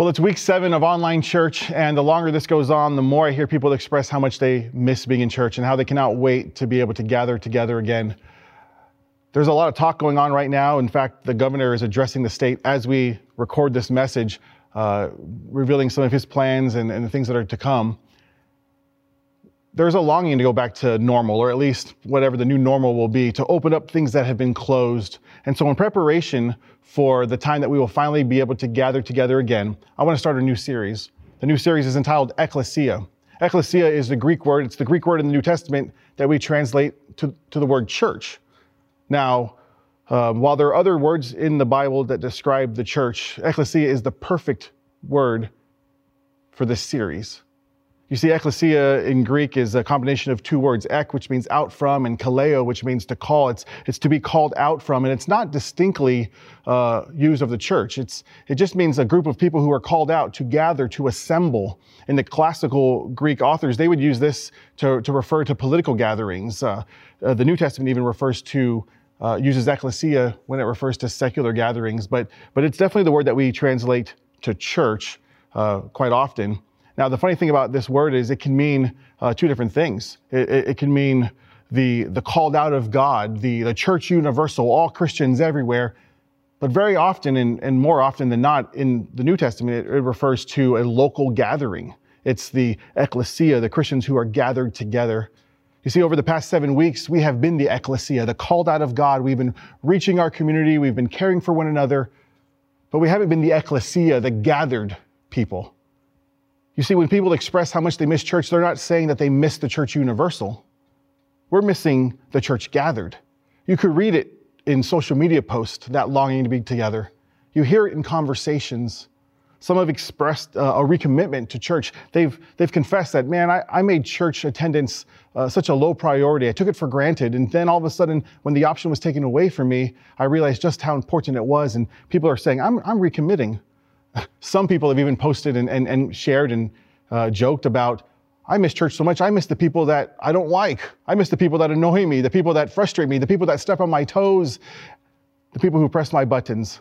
Well, it's week seven of online church, and the longer this goes on, the more I hear people express how much they miss being in church and how they cannot wait to be able to gather together again. There's a lot of talk going on right now. In fact, the governor is addressing the state as we record this message, uh, revealing some of his plans and, and the things that are to come. There's a longing to go back to normal, or at least whatever the new normal will be, to open up things that have been closed. And so, in preparation for the time that we will finally be able to gather together again, I want to start a new series. The new series is entitled Ecclesia. Ecclesia is the Greek word, it's the Greek word in the New Testament that we translate to, to the word church. Now, um, while there are other words in the Bible that describe the church, ecclesia is the perfect word for this series. You see, ecclesia in Greek is a combination of two words, ek, which means out from, and kaleo, which means to call. It's, it's to be called out from, and it's not distinctly uh, used of the church. It's, it just means a group of people who are called out to gather, to assemble. In the classical Greek authors, they would use this to, to refer to political gatherings. Uh, uh, the New Testament even refers to uh, uses ecclesia when it refers to secular gatherings, but, but it's definitely the word that we translate to church uh, quite often. Now, the funny thing about this word is it can mean uh, two different things. It, it, it, can mean the, the called out of God, the, the church universal, all Christians everywhere. But very often, and, and more often than not, in the New Testament, it, it refers to a local gathering. It's the ecclesia, the Christians who are gathered together. You see, over the past seven weeks, we have been the ecclesia, the called out of God. We've been reaching our community, we've been caring for one another, but we haven't been the ecclesia, the gathered people. You see, when people express how much they miss church, they're not saying that they miss the church universal. We're missing the church gathered. You could read it in social media posts, that longing to be together. You hear it in conversations. Some have expressed uh, a recommitment to church. They've, they've confessed that, man, I, I made church attendance uh, such a low priority. I took it for granted. And then all of a sudden, when the option was taken away from me, I realized just how important it was. And people are saying, I'm, I'm recommitting. Some people have even posted and, and, and shared and uh, joked about, I miss church so much. I miss the people that I don't like. I miss the people that annoy me, the people that frustrate me, the people that step on my toes, the people who press my buttons.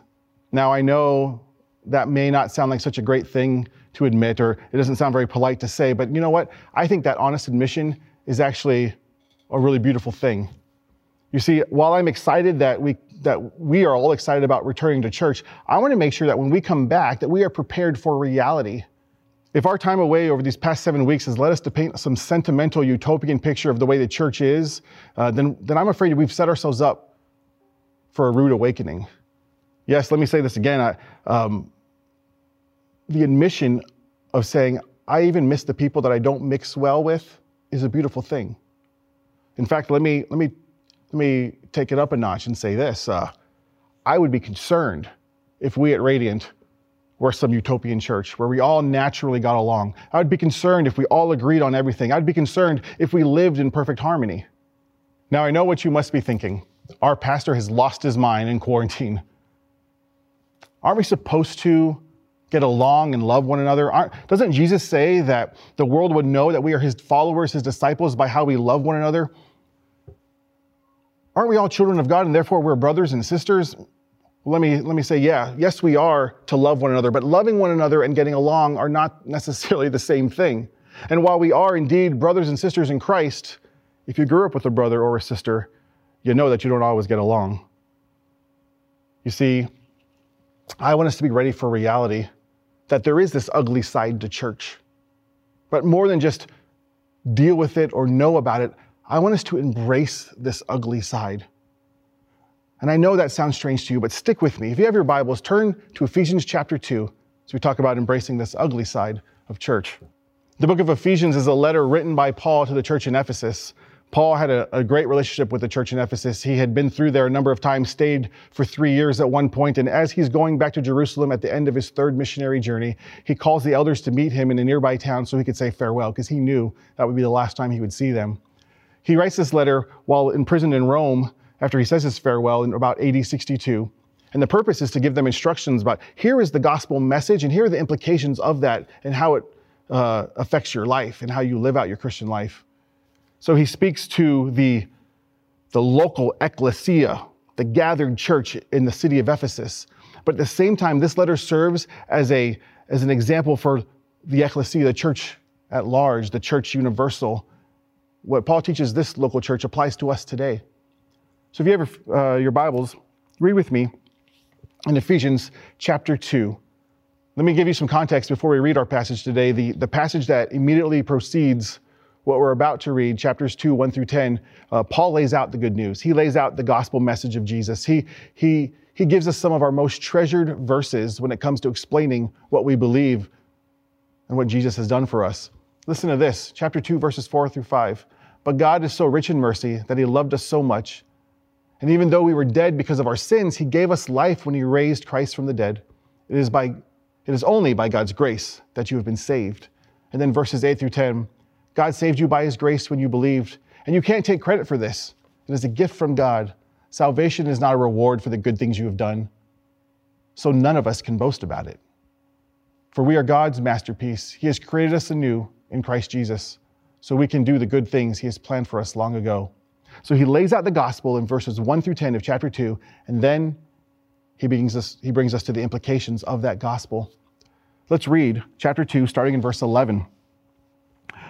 Now I know that may not sound like such a great thing to admit, or it doesn't sound very polite to say, but you know what? I think that honest admission is actually a really beautiful thing. You see, while I'm excited that we that we are all excited about returning to church, I want to make sure that when we come back, that we are prepared for reality. If our time away over these past seven weeks has led us to paint some sentimental utopian picture of the way the church is, uh, then, then I'm afraid we've set ourselves up for a rude awakening. Yes, let me say this again. I, um, the admission of saying, I even miss the people that I don't mix well with is a beautiful thing. In fact, let me, let me let me take it up a notch and say this. Uh, I would be concerned if we at Radiant were some utopian church where we all naturally got along. I would be concerned if we all agreed on everything. I'd be concerned if we lived in perfect harmony. Now, I know what you must be thinking. Our pastor has lost his mind in quarantine. Aren't we supposed to get along and love one another? Aren't, doesn't Jesus say that the world would know that we are his followers, his disciples, by how we love one another? Aren't we all children of God and therefore we're brothers and sisters? Let me, let me say, yeah, yes, we are to love one another, but loving one another and getting along are not necessarily the same thing. And while we are indeed brothers and sisters in Christ, if you grew up with a brother or a sister, you know that you don't always get along. You see, I want us to be ready for reality that there is this ugly side to church. But more than just deal with it or know about it, I want us to embrace this ugly side. And I know that sounds strange to you, but stick with me. If you have your Bibles, turn to Ephesians chapter 2 as we talk about embracing this ugly side of church. The book of Ephesians is a letter written by Paul to the church in Ephesus. Paul had a, a, great relationship with the church in Ephesus. He had been through there a number of times, stayed for three years at one point, and as he's going back to Jerusalem at the end of his third missionary journey, he calls the elders to meet him in a nearby town so he could say farewell, because he knew that would be the last time he would see them. He writes this letter while imprisoned in Rome after he says his farewell in about AD 62. And the purpose is to give them instructions about here is the gospel message and here are the implications of that and how it uh, affects your life and how you live out your Christian life. So he speaks to the, the local ecclesia, the gathered church in the city of Ephesus. But at the same time, this letter serves as a, as an example for the ecclesia, the church at large, the church universal. What Paul teaches this local church applies to us today. So if you have uh, your Bibles, read with me in Ephesians chapter 2. Let me give you some context before we read our passage today. The, the passage that immediately precedes what we're about to read, chapters 2, 1 through 10, uh, Paul lays out the good news. He lays out the gospel message of Jesus. He, he, he gives us some of our most treasured verses when it comes to explaining what we believe and what Jesus has done for us. Listen to this, chapter 2, verses 4 through 5. But God is so rich in mercy that he loved us so much. And even though we were dead because of our sins, he gave us life when he raised Christ from the dead. It is, by, it is only by God's grace that you have been saved. And then verses 8 through 10 God saved you by his grace when you believed, and you can't take credit for this. It is a gift from God. Salvation is not a reward for the good things you have done, so none of us can boast about it. For we are God's masterpiece. He has created us anew in Christ Jesus, so we can do the good things He has planned for us long ago. So He lays out the gospel in verses 1 through 10 of chapter 2, and then He brings us, he brings us to the implications of that gospel. Let's read chapter 2, starting in verse 11.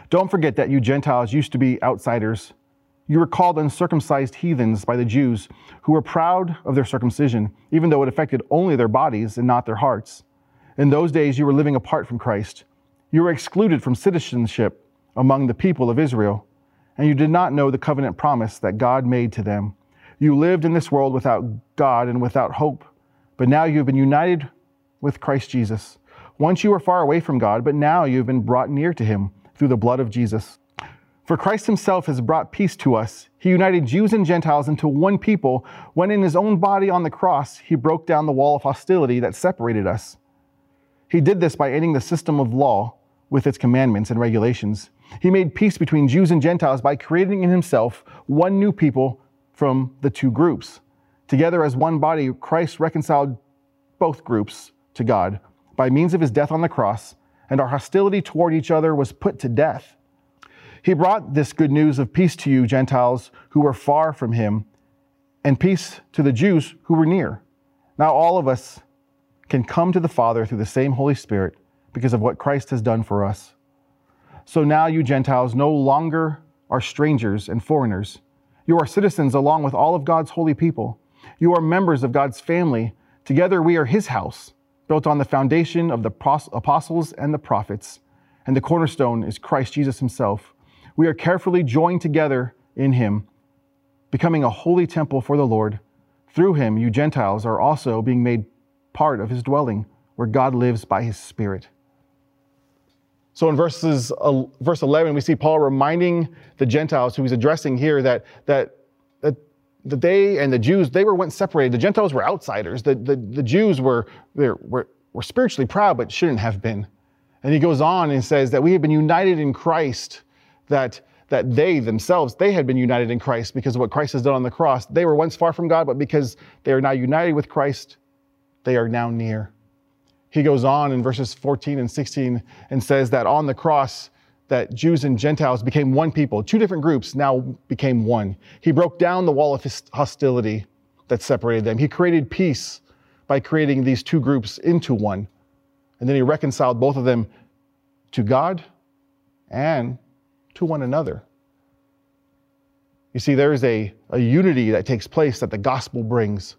Don't forget that you Gentiles used to be outsiders. You were called uncircumcised heathens by the Jews, who were proud of their circumcision, even though it affected only their bodies and not their hearts. In those days, you were living apart from Christ. You were excluded from citizenship among the people of Israel, and you did not know the covenant promise that God made to them. You lived in this world without God and without hope, but now you have been united with Christ Jesus. Once you were far away from God, but now you have been brought near to him through the blood of Jesus. For Christ himself has brought peace to us. He united Jews and Gentiles into one people when in his own body on the cross he broke down the wall of hostility that separated us. He did this by ending the system of law with its commandments and regulations. He made peace between Jews and Gentiles by creating in himself one new people from the two groups. Together as one body, Christ reconciled both groups to God by means of his death on the cross and our hostility toward each other was put to death. He brought this good news of peace to you, Gentiles who were far from him, and peace to the Jews who were near. Now all of us can come to the Father through the same Holy Spirit because of what Christ has done for us. So now you Gentiles no longer are strangers and foreigners. You are citizens along with all of God's holy people. You are members of God's family. Together we are his house built on the foundation of the apostles and the prophets, and the cornerstone is Christ Jesus himself. We are carefully joined together in him, becoming a holy temple for the Lord. Through him, you Gentiles are also being made part of his dwelling, where God lives by his Spirit. So in verses, uh, verse 11, we see Paul reminding the Gentiles who he's addressing here that, that the they and the Jews, they were once separated. The Gentiles were outsiders. The, the, the Jews were, were, were spiritually proud, but shouldn't have been. And he goes on and says that we have been united in Christ, that, that they themselves, they had been united in Christ because of what Christ has done on the cross. They were once far from God, but because they are now united with Christ, they are now near. He goes on in verses 14 and 16 and says that on the cross, that Jews and Gentiles became one people. Two different groups now became one. He broke down the wall of hostility that separated them. He created peace by creating these two groups into one. And then he reconciled both of them to God and to one another. You see, there is a, a unity that takes place that the gospel brings.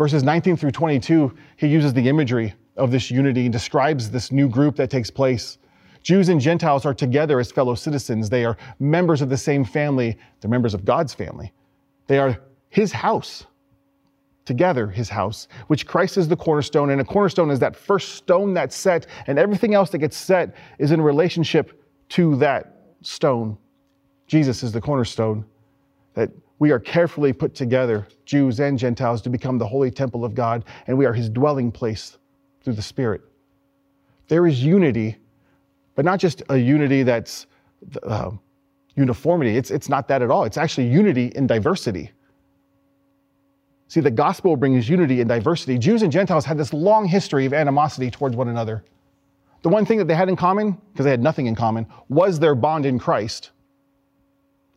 Verses 19 through 22, he uses the imagery of this unity and describes this new group that takes place. Jews and Gentiles are together as fellow citizens. They are members of the same family. They're members of God's family. They are his house, together his house, which Christ is the cornerstone. And a cornerstone is that first stone that's set, and everything else that gets set is in relationship to that stone. Jesus is the cornerstone that we are carefully put together, Jews and Gentiles, to become the holy temple of God, and we are his dwelling place through the Spirit. There is unity but not just a unity that's uh, uniformity. It's, it's not that at all. It's actually unity in diversity. See, the gospel brings unity in diversity. Jews and Gentiles had this long history of animosity towards one another. The one thing that they had in common, because they had nothing in common, was their bond in Christ.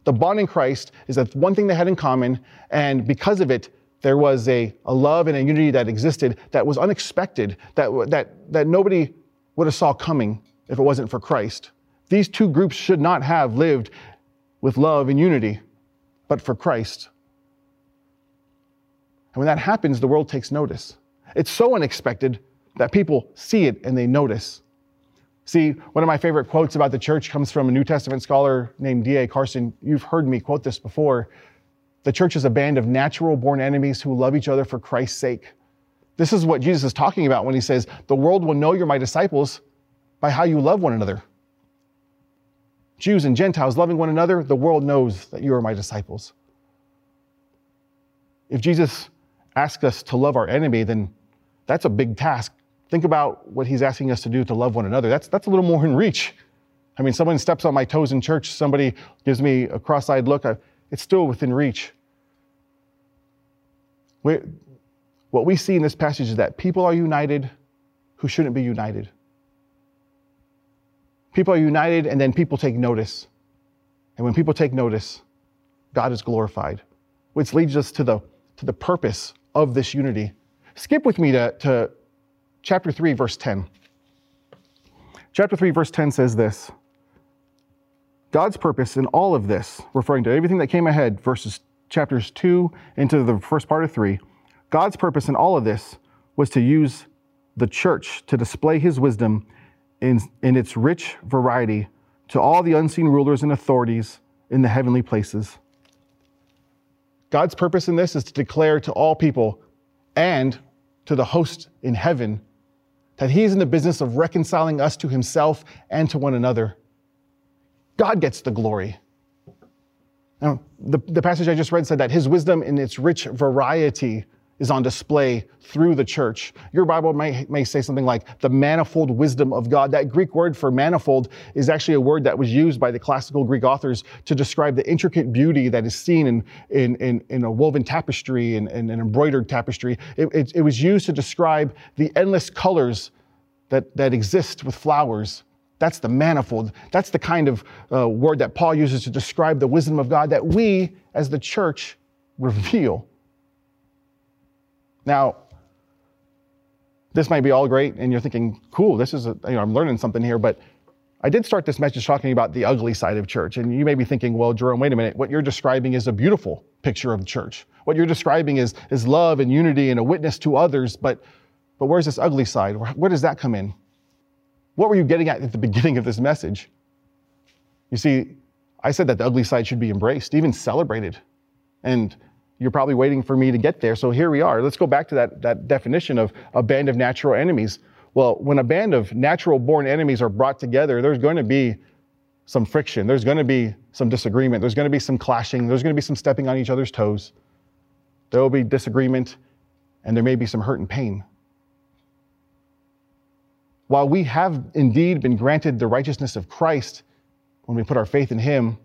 The bond in Christ is that one thing they had in common, and because of it, there was a, a love and a unity that existed that was unexpected, that, that, that nobody would have saw coming if it wasn't for Christ. These two groups should not have lived with love and unity, but for Christ. And when that happens, the world takes notice. It's so unexpected that people see it and they notice. See, one of my favorite quotes about the church comes from a New Testament scholar named D.A. Carson. You've heard me quote this before. The church is a band of natural born enemies who love each other for Christ's sake. This is what Jesus is talking about when he says, The world will know you're my disciples by how you love one another. Jews and Gentiles loving one another, the world knows that you are my disciples. If Jesus asks us to love our enemy, then that's a big task. Think about what he's asking us to do to love one another. That's, that's a little more in reach. I mean, someone steps on my toes in church, somebody gives me a cross eyed look, I, it's still within reach. we what we see in this passage is that people are united who shouldn't be united. People are united, and then people take notice. And when people take notice, God is glorified, which leads us to the, to the purpose of this unity. Skip with me to, to chapter 3, verse 10. Chapter 3, verse 10 says this God's purpose in all of this, referring to everything that came ahead, verses chapters 2 into the first part of 3, God's purpose in all of this was to use the church to display his wisdom in, in its rich variety to all the unseen rulers and authorities in the heavenly places. God's purpose in this is to declare to all people and to the host in heaven that he's in the business of reconciling us to himself and to one another. God gets the glory. Now, the, the passage I just read said that his wisdom in its rich variety is on display through the church. Your Bible may, may say something like the manifold wisdom of God. That Greek word for manifold is actually a word that was used by the classical Greek authors to describe the intricate beauty that is seen in, in, in, in a woven tapestry and, an embroidered tapestry. It, it, it was used to describe the endless colors that, that exist with flowers that's the manifold. That's the kind of uh, word that Paul uses to describe the wisdom of God that we, as the church, reveal. Now, this might be all great, and you're thinking, cool, this is, a, you know, I'm learning something here, but I did start this message talking about the ugly side of church. And you may be thinking, well, Jerome, wait a minute. What you're describing is a beautiful picture of the church. What you're describing is, is love and unity and a witness to others, but, but where's this ugly side? Where, does that come in? What were you getting at at the beginning of this message? You see, I said that the ugly side should be embraced, even celebrated. And you're probably waiting for me to get there. So here we are. Let's go back to that, that definition of a band of natural enemies. Well, when a band of natural born enemies are brought together, there's going to be some friction. There's going to be some disagreement. There's going to be some clashing. There's going to be some stepping on each other's toes. There will be disagreement, and there may be some hurt and pain while we have indeed been granted the righteousness of Christ when we put our faith in Him,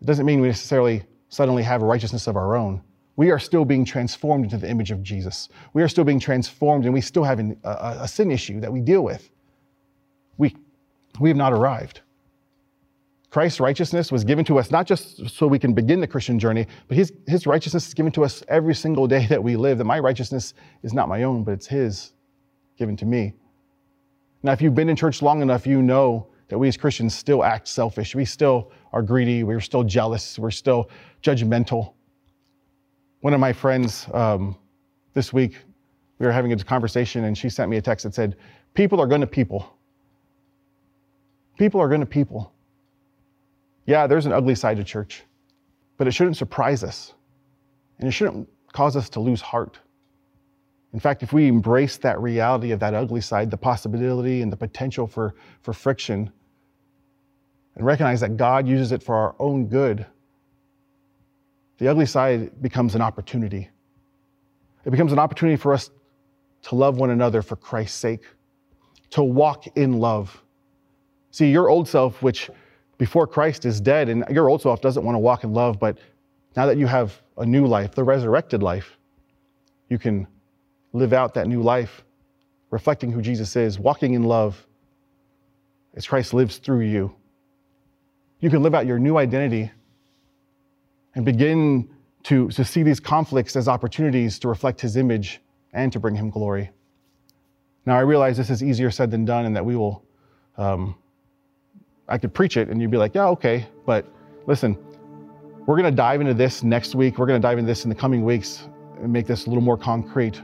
it doesn't mean we necessarily suddenly have a righteousness of our own. We are still being transformed into the image of Jesus. We are still being transformed, and we still have an, a, a sin issue that we deal with. We, we have not arrived. Christ's righteousness was given to us not just so we can begin the Christian journey, but his, his righteousness is given to us every single day that we live. That my righteousness is not my own, but it's His given to me. Now, if you've been in church long enough, you know that we as Christians still act selfish. We still are greedy. We're still jealous. We're still judgmental. One of my friends um, this week, we were having a conversation, and she sent me a text that said, People are going to people. People are going to people. Yeah, there's an ugly side to church, but it shouldn't surprise us, and it shouldn't cause us to lose heart. In fact, if we embrace that reality of that ugly side, the possibility and the potential for, for friction, and recognize that God uses it for our own good, the ugly side becomes an opportunity. It becomes an opportunity for us to love one another for Christ's sake, to walk in love. See, your old self, which before Christ is dead, and your old self doesn't want to walk in love, but now that you have a new life, the resurrected life, you can live out that new life, reflecting who Jesus is, walking in love as Christ lives through you. You can live out your new identity and begin to, to see these conflicts as opportunities to reflect his image and to bring him glory. Now, I realize this is easier said than done, and that we will, um, I could preach it and you'd be like, yeah, okay. But listen, we're going to dive into this next week. We're going to dive into this in the coming weeks and make this a little more concrete.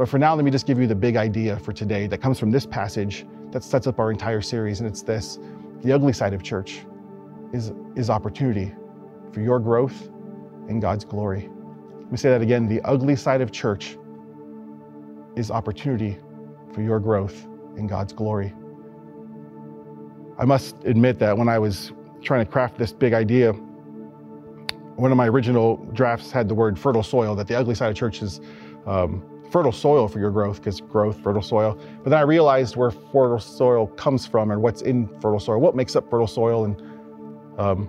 But for now, let me just give you the big idea for today that comes from this passage that sets up our entire series, and it's this the ugly side of church is, is opportunity for your growth and God's glory. Let me say that again the ugly side of church is opportunity for your growth and God's glory. I must admit that when I was trying to craft this big idea, one of my original drafts had the word fertile soil, that the ugly side of church is um, fertile soil for your growth, because growth, fertile soil. But then I realized where fertile soil comes from and what's in fertile soil, what makes up fertile soil. And um,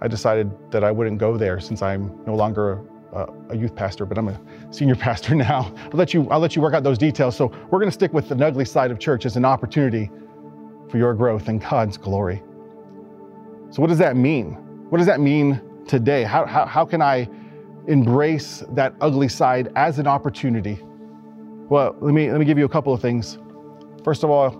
I decided that I wouldn't go there since I'm no longer a, a, youth pastor, but I'm a senior pastor now. I'll let you, I'll let you work out those details. So we're going to stick with the ugly side of church as an opportunity for your growth and God's glory. So what does that mean? What does that mean today? How, how, how can I embrace that ugly side as an opportunity? Well, let me, let me give you a couple of things. First of all,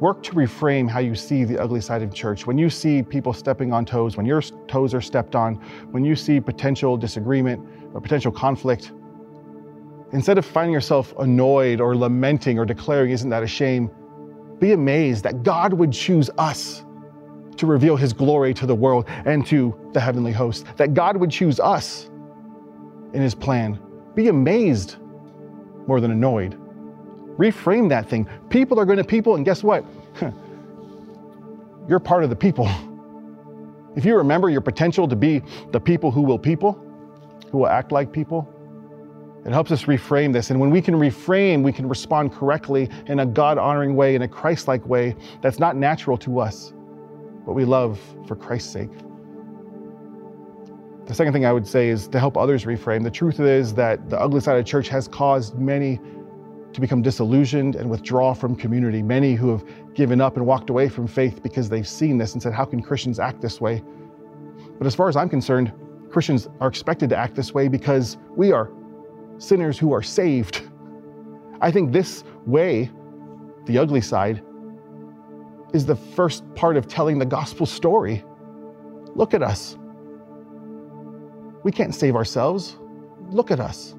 work to reframe how you see the ugly side of church. When you see people stepping on toes, when your toes are stepped on, when you see potential disagreement or potential conflict, instead of finding yourself annoyed or lamenting or declaring, Isn't that a shame? be amazed that God would choose us to reveal his glory to the world and to the heavenly host, that God would choose us in his plan. Be amazed more than annoyed. Reframe that thing. People are going to people, and guess what? You're part of the people. If you remember your potential to be the people who will people, who will act like people, it helps us reframe this. And when we can reframe, we can respond correctly in a God honoring way, in a Christ like way that's not natural to us what we love for Christ's sake. The second thing I would say is to help others reframe. The truth is that the ugly side of church has caused many to become disillusioned and withdraw from community. Many who have given up and walked away from faith because they've seen this and said, How can Christians act this way? But as far as I'm concerned, Christians are expected to act this way because we are sinners who are saved. I think this way, the ugly side, is the first part of telling the gospel story. Look at us. We can't save ourselves. Look at us.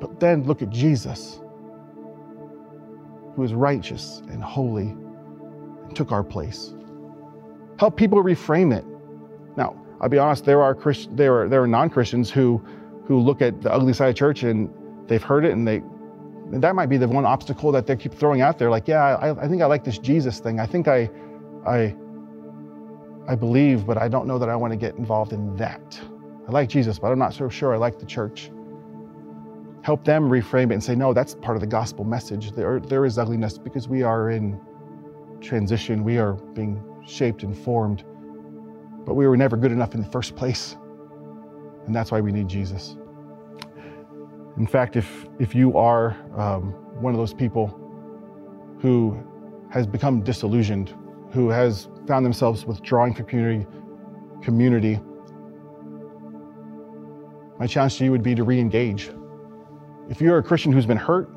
But then look at Jesus, who is righteous and holy and took our place. Help people reframe it. Now, I'll be honest, there are Christ- there are there are non-Christians who who look at the ugly side of church and they've heard it and they and that might be the one obstacle that they keep throwing out there. Like, yeah, I, I think I like this Jesus thing. I think I, I, I believe, but I don't know that I want to get involved in that. I like Jesus, but I'm not so sure I like the church. Help them reframe it and say, no, that's part of the gospel message. There, there is ugliness because we are in transition. We are being shaped and formed, but we were never good enough in the first place. And that's why we need Jesus. In fact, if, if you are um, one of those people who has become disillusioned, who has found themselves withdrawing from community, community, my challenge to you would be to re-engage. If you're a Christian who's been hurt,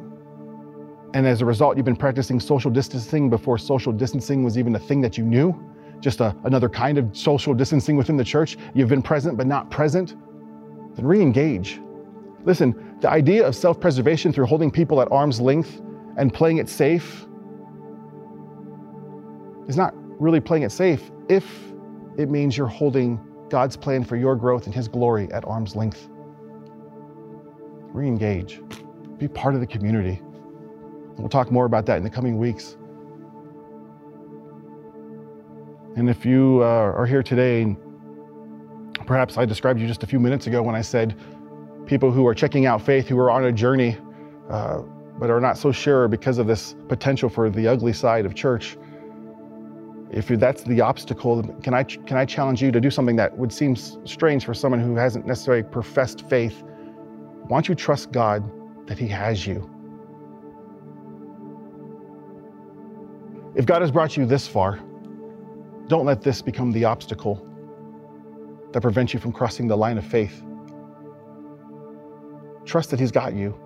and as a result, you've been practicing social distancing before social distancing was even a thing that you knew, just a, another kind of social distancing within the church, you've been present but not present, then re-engage. Listen, the idea of self preservation through holding people at arm's length and playing it safe is not really playing it safe if it means you're holding God's plan for your growth and His glory at arm's length. Re engage, be part of the community. We'll talk more about that in the coming weeks. And if you uh, are here today, perhaps I described you just a few minutes ago when I said, people who are checking out faith, who are on a journey, uh, but are not so sure because of this potential for the ugly side of church. If that's the obstacle, can I, can I challenge you to do something that would seem strange for someone who hasn't necessarily professed faith? Why don't you trust God that He has you? If God has brought you this far, don't let this become the obstacle that prevents you from crossing the line of faith. Trust that He's got you.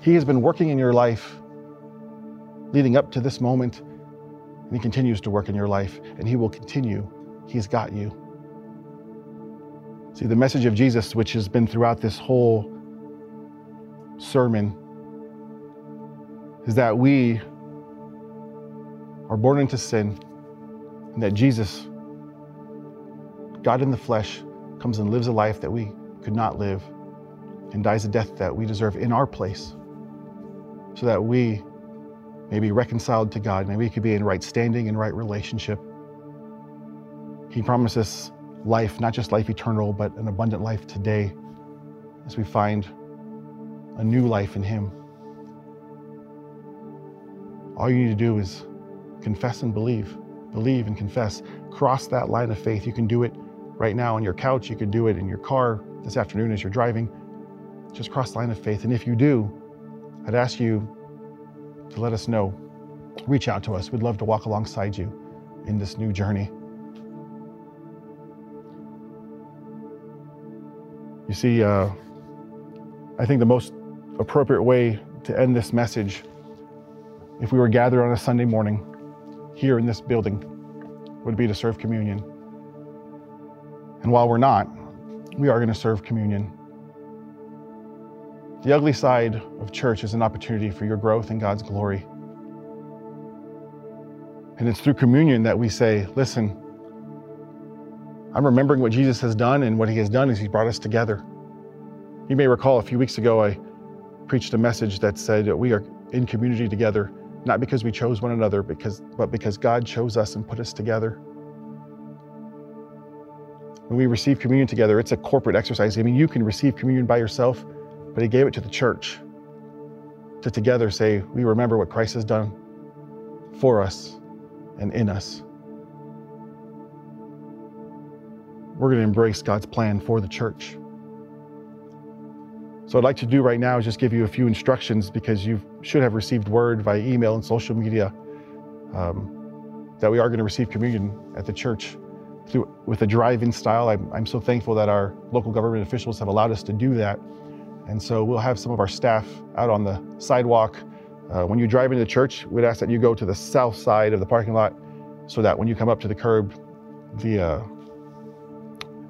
He has been working in your life leading up to this moment, and He continues to work in your life, and He will continue. He's got you. See, the message of Jesus, which has been throughout this whole sermon, is that we are born into sin and that Jesus, God in the flesh, comes and lives a life that we could not live and dies a death that we deserve in our place so that we may be reconciled to God, maybe we could be in right standing and right relationship. He promises life, not just life eternal, but an abundant life today as we find a new life in Him. All you need to do is confess and believe. Believe and confess. Cross that line of faith. You can do it right now on your couch. You can do it in your car this afternoon as you're driving. Just cross the line of faith. And if you do, I'd ask you to let us know. Reach out to us. We'd love to walk alongside you in this new journey. You see, uh, I think the most appropriate way to end this message, if we were gathered on a Sunday morning here in this building, would be to serve communion. And while we're not, we are going to serve communion. The ugly side of church is an opportunity for your growth in God's glory. And it's through communion that we say, listen, I'm remembering what Jesus has done, and what he has done is he's brought us together. You may recall a few weeks ago, I preached a message that said that we are in community together, not because we chose one another, because, but because God chose us and put us together. When we receive communion together, it's a corporate exercise. I mean, you can receive communion by yourself, but He gave it to the church to together say, We remember what Christ has done for us and in us. We're going to embrace God's plan for the church. So, I'd like to do right now is just give you a few instructions because you should have received word via email and social media um, that we are going to receive communion at the church through, with a drive in style. I'm, I'm so thankful that our local government officials have allowed us to do that. And so, we'll have some of our staff out on the sidewalk. Uh, when you drive into the church, we'd ask that you go to the south side of the parking lot so that when you come up to the curb, the uh,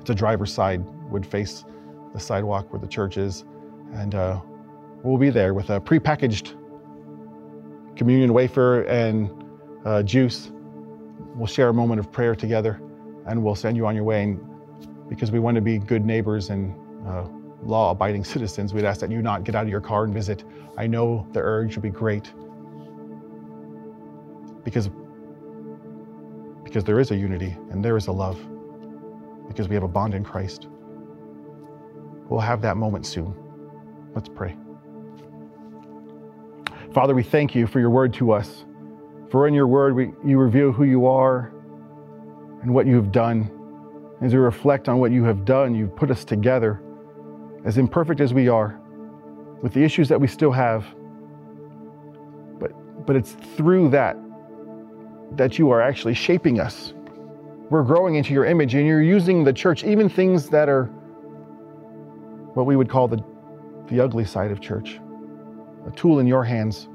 the driver's side would face the sidewalk where the church is. And uh, we'll be there with a prepackaged communion wafer and uh, juice. We'll share a moment of prayer together and we'll send you on your way. And because we want to be good neighbors and uh, law abiding citizens, we'd ask that you not get out of your car and visit. I know the urge will be great because, because there is a unity and there is a love because we have a bond in Christ. We'll have that moment soon. Let's pray. Father, we thank you for your word to us. For in your word, we, you reveal who you are and what you have done. As we reflect on what you have done, you've put us together, as imperfect as we are, with the issues that we still have. But, but it's through that that you are actually shaping us. We're growing into your image, and you're using the church, even things that are what we would call the the ugly side of church, a tool in your hands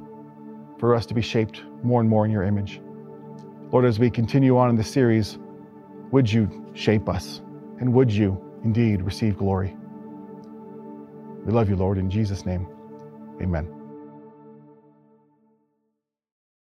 for us to be shaped more and more in your image. Lord, as we continue on in the series, would you shape us and would you indeed receive glory? We love you, Lord, in Jesus' name. Amen.